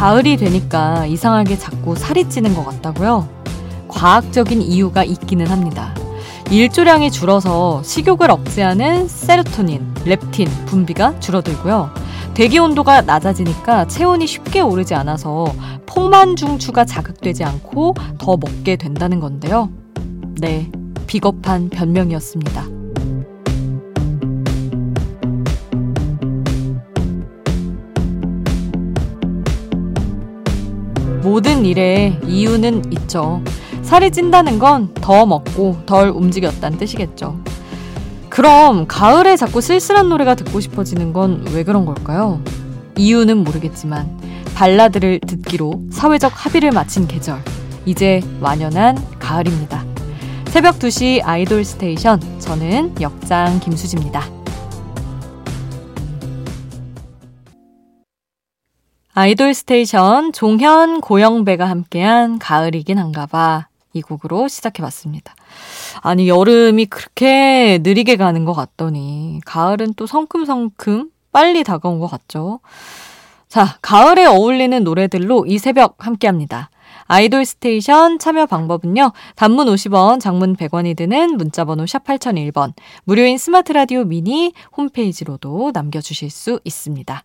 가을이 되니까 이상하게 자꾸 살이 찌는 것 같다고요? 과학적인 이유가 있기는 합니다. 일조량이 줄어서 식욕을 억제하는 세로토닌, 렙틴 분비가 줄어들고요. 대기 온도가 낮아지니까 체온이 쉽게 오르지 않아서 폭만 중추가 자극되지 않고 더 먹게 된다는 건데요. 네, 비겁한 변명이었습니다. 모든 일에 이유는 있죠. 살이 찐다는 건 더 먹고 덜 움직였다는 뜻이겠죠. 그럼 가을에 자꾸 쓸쓸한 노래가 듣고 싶어지는 건 왜 그런 걸까요? 이유는 모르겠지만 발라드를 듣기로 사회적 합의를 마친 계절. 이제 완연한 가을입니다. 새벽 2시 아이돌 스테이션. 저는 역장 김수지입니다. 아이돌 스테이션 종현 고영배가 함께한 가을이긴 한가 봐. 이 곡으로 시작해봤습니다. 아니, 여름이 그렇게 느리게 가는 것 같더니, 가을은 또 성큼성큼 빨리 다가온 것 같죠? 자, 가을에 어울리는 노래들로 이 새벽 함께 합니다. 아이돌 스테이션 참여 방법은요. 단문 50원, 장문 100원이 드는 문자번호 샵 8001번, 무료인 스마트 라디오 미니 홈페이지로도 남겨주실 수 있습니다.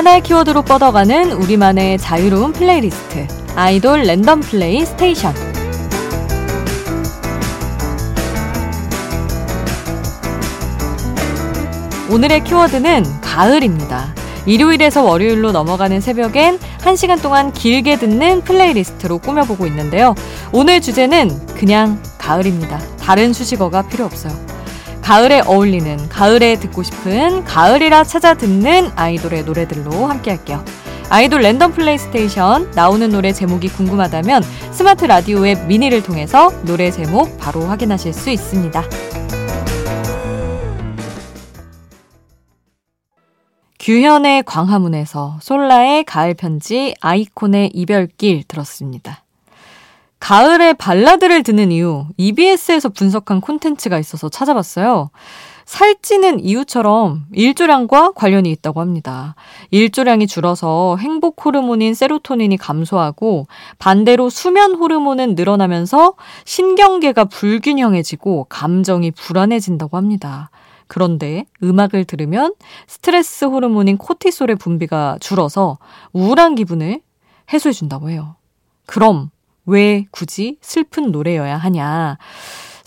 하나의 키워드로 뻗어가는 우리만의 자유로운 플레이리스트 아이돌 랜덤 플레이 스테이션 오늘의 키워드는 가을입니다. 일요일에서 월요일로 넘어가는 새벽엔 1시간 동안 길게 듣는 playlist로 꾸며보고 있는데요. 오늘 주제는 그냥 가을입니다. 다른 수식어가 필요 없어요. 가을에 어울리는, 가을에 듣고 싶은, 가을이라 찾아 듣는 아이돌의 노래들로 함께 할게요. 아이돌 랜덤 플레이스테이션 나오는 노래 제목이 궁금하다면 스마트 라디오 앱 미니를 통해서 노래 제목 바로 확인하실 수 있습니다. 규현의 광화문에서 솔라의 가을 편지 아이콘의 이별길 들었습니다. 가을에 발라드를 듣는 이유 EBS에서 분석한 콘텐츠가 있어서 찾아봤어요. 살찌는 이유처럼 일조량과 관련이 있다고 합니다. 일조량이 줄어서 행복 호르몬인 세로토닌이 감소하고 반대로 수면 호르몬은 늘어나면서 신경계가 불균형해지고 감정이 불안해진다고 합니다. 그런데 음악을 들으면 스트레스 호르몬인 코티솔의 분비가 줄어서 우울한 기분을 해소해 준다고 해요. 그럼 왜 굳이 슬픈 노래여야 하냐?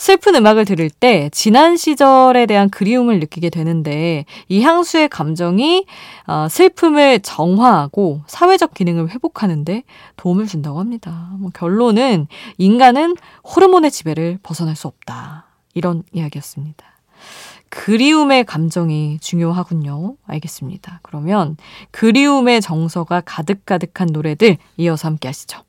슬픈 음악을 들을 때 지난 시절에 대한 그리움을 느끼게 되는데 이 향수의 감정이 어, 슬픔을 정화하고 사회적 기능을 회복하는데 도움을 준다고 합니다. 뭐 결론은 인간은 호르몬의 지배를 벗어날 수 없다. 이런 이야기였습니다. 그리움의 감정이 중요하군요. 알겠습니다. 그러면 그리움의 정서가 가득가득한 노래들 이어서 함께 하시죠.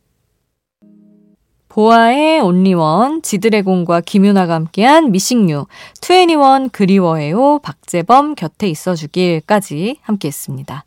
보아의 온리원, 지드래곤과 김윤아가 함께한 미싱유, 투애니원 그리워해요, 박재범 곁에 있어주길까지 함께했습니다.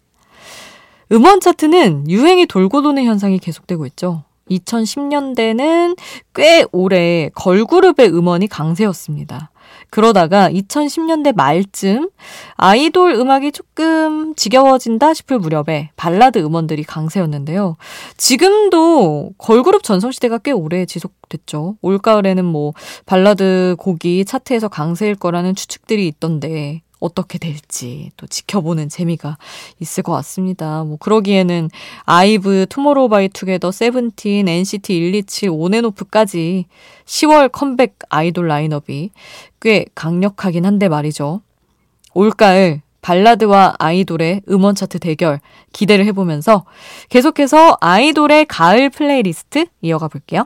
음원 차트는 유행이 돌고 도는 현상이 계속되고 있죠. 2010년대는 꽤 오래 걸그룹의 음원이 강세였습니다. 그러다가 2010년대 말쯤 아이돌 음악이 조금 지겨워진다 싶을 무렵에 발라드 음원들이 강세였는데요. 지금도 걸그룹 전성시대가 꽤 오래 지속됐죠. 올가을에는 뭐 발라드 곡이 차트에서 강세일 거라는 추측들이 있던데 어떻게 될지 또 지켜보는 재미가 있을 것 같습니다. 뭐 그러기에는 아이브, 투모로우 바이 투게더, 세븐틴, NCT 127, 온앤오프까지 10월 컴백 아이돌 라인업이 꽤 강력하긴 한데 말이죠. 올가을 발라드와 아이돌의 음원 차트 대결 기대를 해보면서 계속해서 아이돌의 가을 플레이리스트 이어가 볼게요.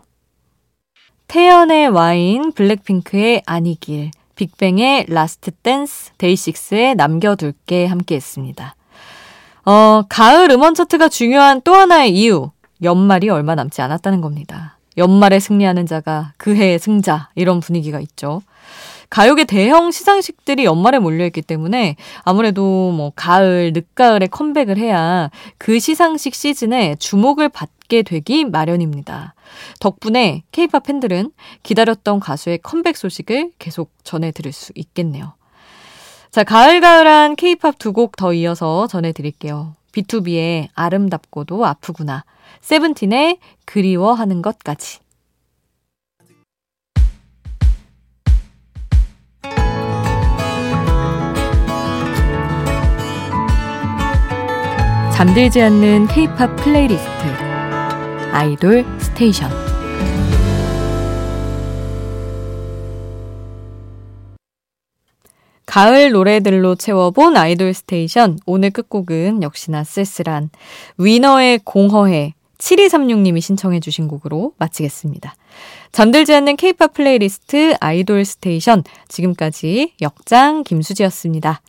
태연의 와인, 블랙핑크의 아니길, 빅뱅의 Last Dance, 데이식스의 남겨둘게 함께 했습니다. 어, 가을 음원 차트가 중요한 또 하나의 이유. 연말이 얼마 남지 않았다는 겁니다. 연말에 승리하는 자가 그 해의 승자. 이런 분위기가 있죠. 가요계 대형 시상식들이 연말에 몰려있기 때문에 아무래도 뭐 가을, 늦가을에 컴백을 해야 그 시상식 시즌에 주목을 받게 되기 마련입니다. 덕분에 케이팝 팬들은 기다렸던 가수의 컴백 소식을 계속 전해 들을 수 있겠네요. 자, 가을가을한 케이팝 두 곡 더 이어서 전해 드릴게요. B2B의 아름답고도 아프구나. 세븐틴의 그리워하는 것까지. 잠들지 않는 케이팝 플레이리스트. 아이돌 스테이션. 가을 노래들로 채워본 아이돌 스테이션. 오늘 끝곡은 역시나 쓸쓸한 위너의 공허해 7236님이 신청해 주신 곡으로 마치겠습니다. 잠들지 않는 케이팝 플레이리스트 아이돌 스테이션. 지금까지 역장 김수지였습니다.